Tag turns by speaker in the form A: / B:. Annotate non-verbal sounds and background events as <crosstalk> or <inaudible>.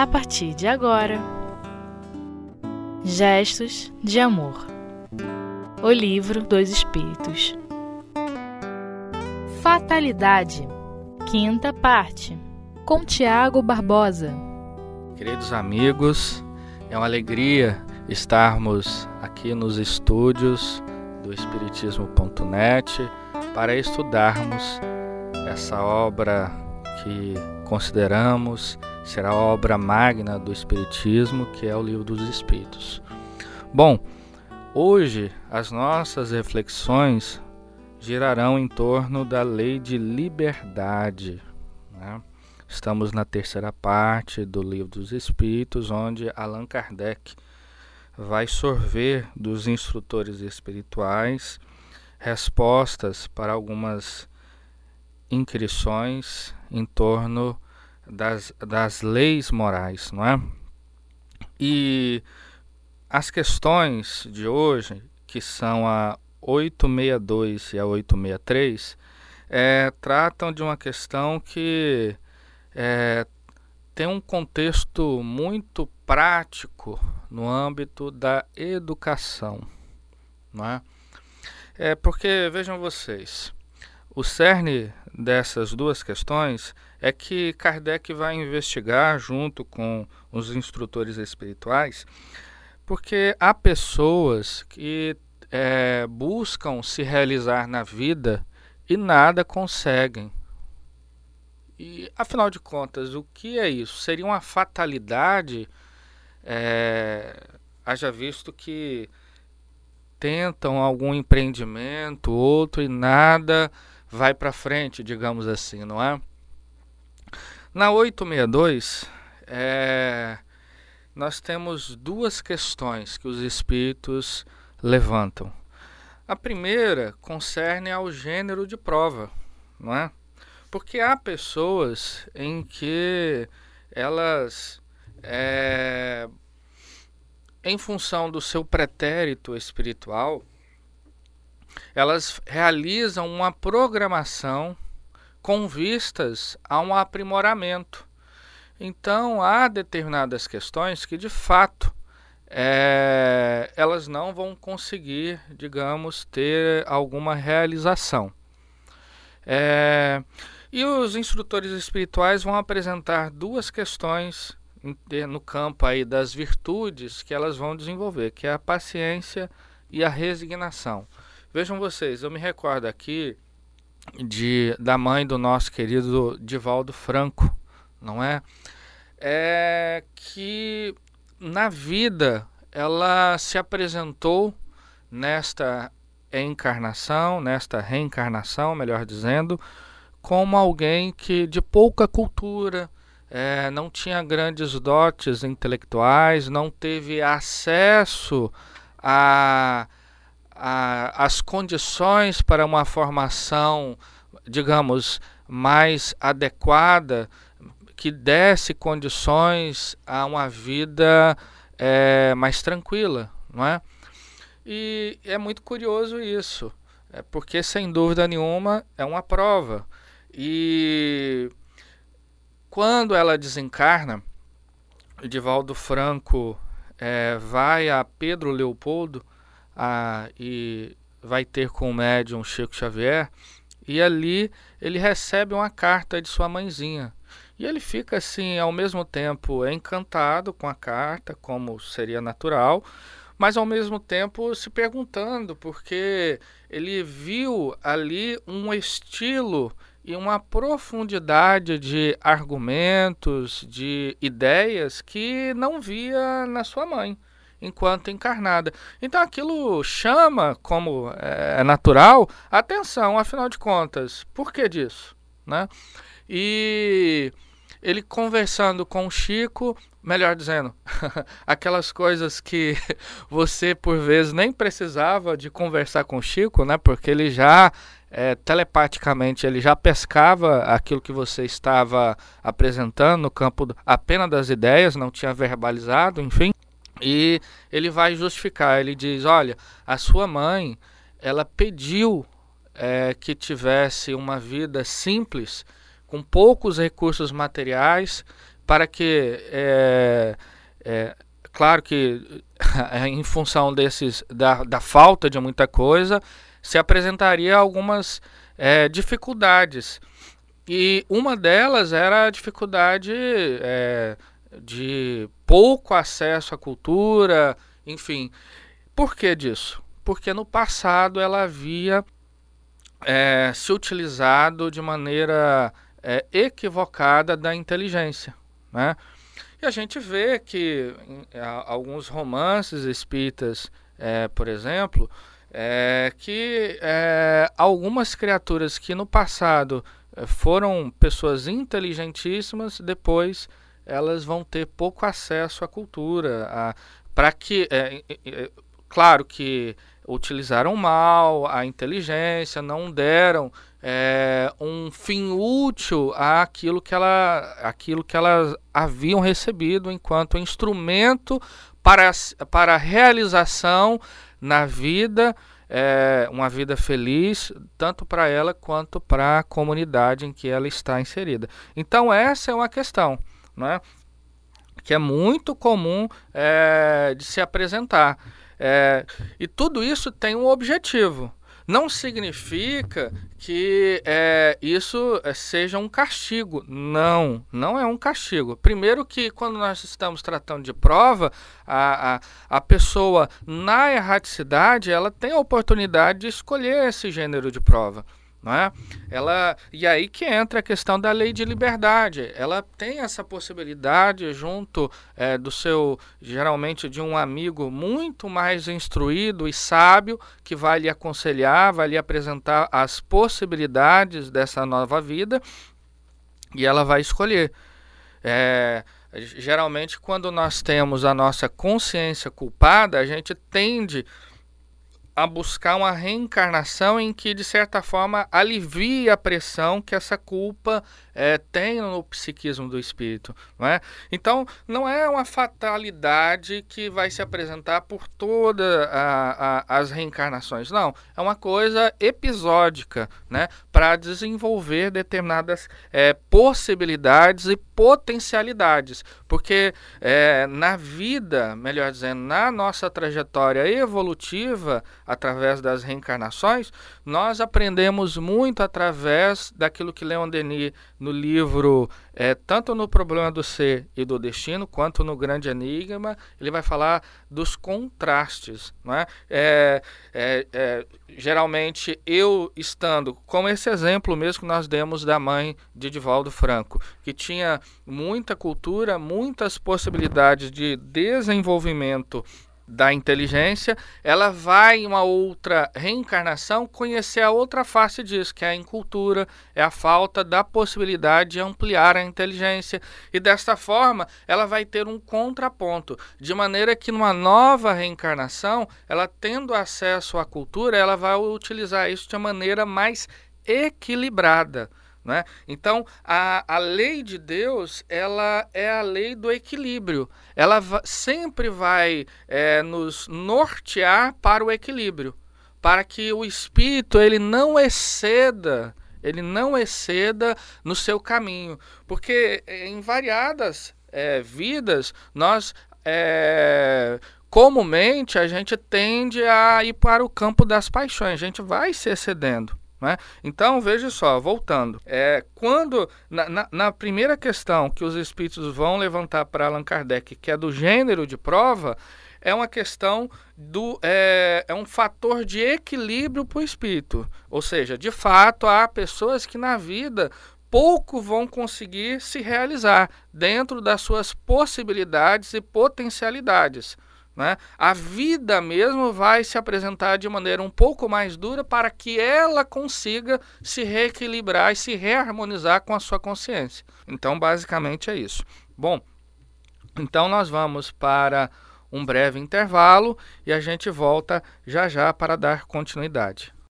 A: a partir de agora. Gestos de Amor. O Livro dos Espíritos. Fatalidade. Quinta parte. Com Tiago Barbosa.
B: Queridos amigos, é uma alegria estarmos aqui nos estúdios do Espiritismo.net para estudarmos essa obra que consideramos será a obra magna do Espiritismo, que é o Livro dos Espíritos. Bom, hoje as nossas reflexões girarão em torno da lei de liberdade. Né? Estamos na terceira parte do Livro dos Espíritos, onde Allan Kardec vai sorver dos instrutores espirituais respostas para algumas inquirições em torno das, das leis morais, não é? E as questões de hoje, que são a 862 e a 863, é, tratam de uma questão que é, tem um contexto muito prático no âmbito da educação. Não é? é porque, vejam vocês, o cerne dessas duas questões é que Kardec vai investigar junto com os instrutores espirituais, porque há pessoas que é, buscam se realizar na vida e nada conseguem. E afinal de contas, o que é isso? Seria uma fatalidade, é, haja visto que tentam algum empreendimento, outro e nada vai para frente, digamos assim, não é? Na 862, é, nós temos duas questões que os espíritos levantam. A primeira concerne ao gênero de prova, não é? Porque há pessoas em que elas, é, em função do seu pretérito espiritual, elas realizam uma programação com vistas a um aprimoramento. Então, há determinadas questões que, de fato, é, elas não vão conseguir, digamos, ter alguma realização. É, e os instrutores espirituais vão apresentar duas questões no campo aí das virtudes que elas vão desenvolver, que é a paciência e a resignação. Vejam vocês, eu me recordo aqui de, da mãe do nosso querido Divaldo Franco, não é? É que na vida ela se apresentou nesta encarnação, nesta reencarnação, melhor dizendo, como alguém que de pouca cultura, é, não tinha grandes dotes intelectuais, não teve acesso a a, as condições para uma formação, digamos, mais adequada, que desse condições a uma vida é, mais tranquila, não é? E é muito curioso isso, é porque sem dúvida nenhuma é uma prova. E quando ela desencarna, Divaldo Franco é, vai a Pedro Leopoldo a, e vai ter com o médium Chico Xavier, e ali ele recebe uma carta de sua mãezinha. E ele fica assim, ao mesmo tempo encantado com a carta, como seria natural, mas ao mesmo tempo se perguntando, porque ele viu ali um estilo e uma profundidade de argumentos, de ideias que não via na sua mãe enquanto encarnada. Então aquilo chama, como é, é natural, atenção, afinal de contas. Por que disso? Né? E ele conversando com o Chico, melhor dizendo, <laughs> aquelas coisas que <laughs> você por vezes nem precisava de conversar com o Chico, né? Porque ele já é, telepaticamente ele já pescava aquilo que você estava apresentando no campo apenas das ideias, não tinha verbalizado, enfim. E ele vai justificar, ele diz, olha, a sua mãe, ela pediu é, que tivesse uma vida simples, com poucos recursos materiais, para que, é, é, claro que <laughs> em função desses da, da falta de muita coisa, se apresentaria algumas dificuldades. E uma delas era a dificuldade de pouco acesso à cultura, enfim. Por que disso? Porque no passado ela havia é, se utilizado de maneira é, equivocada da inteligência. Né? E a gente vê que em, alguns romances espíritas, é, por exemplo, é, que é, algumas criaturas que no passado é, foram pessoas inteligentíssimas, depois elas vão ter pouco acesso à cultura, para que, é, claro que utilizaram mal a inteligência, não deram é, um fim útil àquilo que, ela, àquilo que elas haviam recebido enquanto instrumento para, para a realização na vida, é, uma vida feliz, tanto para ela quanto para a comunidade em que ela está inserida. Então, essa é uma questão. Né? que é muito comum é, de se apresentar. É, e tudo isso tem um objetivo. Não significa que é, isso seja um castigo. Não, não é um castigo. Primeiro que quando nós estamos tratando de prova, a, a, a pessoa na erraticidade ela tem a oportunidade de escolher esse gênero de prova. Não é? Ela, e aí que entra a questão da lei de liberdade. Ela tem essa possibilidade junto é, do seu, geralmente de um amigo muito mais instruído e sábio, que vai lhe aconselhar, vai lhe apresentar as possibilidades dessa nova vida e ela vai escolher. É, geralmente, quando nós temos a nossa consciência culpada, a gente tende a buscar uma reencarnação em que, de certa forma, alivie a pressão que essa culpa é, tem no psiquismo do espírito. Não é? Então, não é uma fatalidade que vai se apresentar por todas as reencarnações. Não, é uma coisa episódica né? para desenvolver determinadas é, possibilidades e potencialidades. Porque é, na vida, melhor dizendo, na nossa trajetória evolutiva, através das reencarnações, nós aprendemos muito através daquilo que Leon Denis, no livro, é, tanto no Problema do Ser e do Destino, quanto no Grande Enigma, ele vai falar dos contrastes. Não é? É, é, é geralmente, eu estando, como esse exemplo mesmo que nós demos da mãe de Divaldo Franco, que tinha muita cultura, muitas possibilidades de desenvolvimento da inteligência, ela vai em uma outra reencarnação conhecer a outra face disso, que é a incultura, é a falta da possibilidade de ampliar a inteligência. E desta forma, ela vai ter um contraponto, de maneira que numa nova reencarnação, ela tendo acesso à cultura, ela vai utilizar isso de maneira mais equilibrada. Né? Então, a, a lei de Deus ela é a lei do equilíbrio. Ela sempre vai é, nos nortear para o equilíbrio, para que o espírito ele não exceda, ele não exceda no seu caminho, porque em variadas é, vidas nós é, comumente a gente tende a ir para o campo das paixões, a gente vai se excedendo. Né? Então, veja só, voltando. É, quando, na, na, na, primeira questão que os espíritos vão levantar para Allan Kardec, que é do gênero de prova, é uma questão do. É, é um fator de equilíbrio para o espírito. Ou seja, de fato, há pessoas que na vida pouco vão conseguir se realizar dentro das suas possibilidades e potencialidades. Né? A vida mesmo vai se apresentar de maneira um pouco mais dura para que ela consiga se reequilibrar e se reharmonizar com a sua consciência. Então, basicamente é isso. Bom, então nós vamos para um breve intervalo e a gente volta já já para dar continuidade.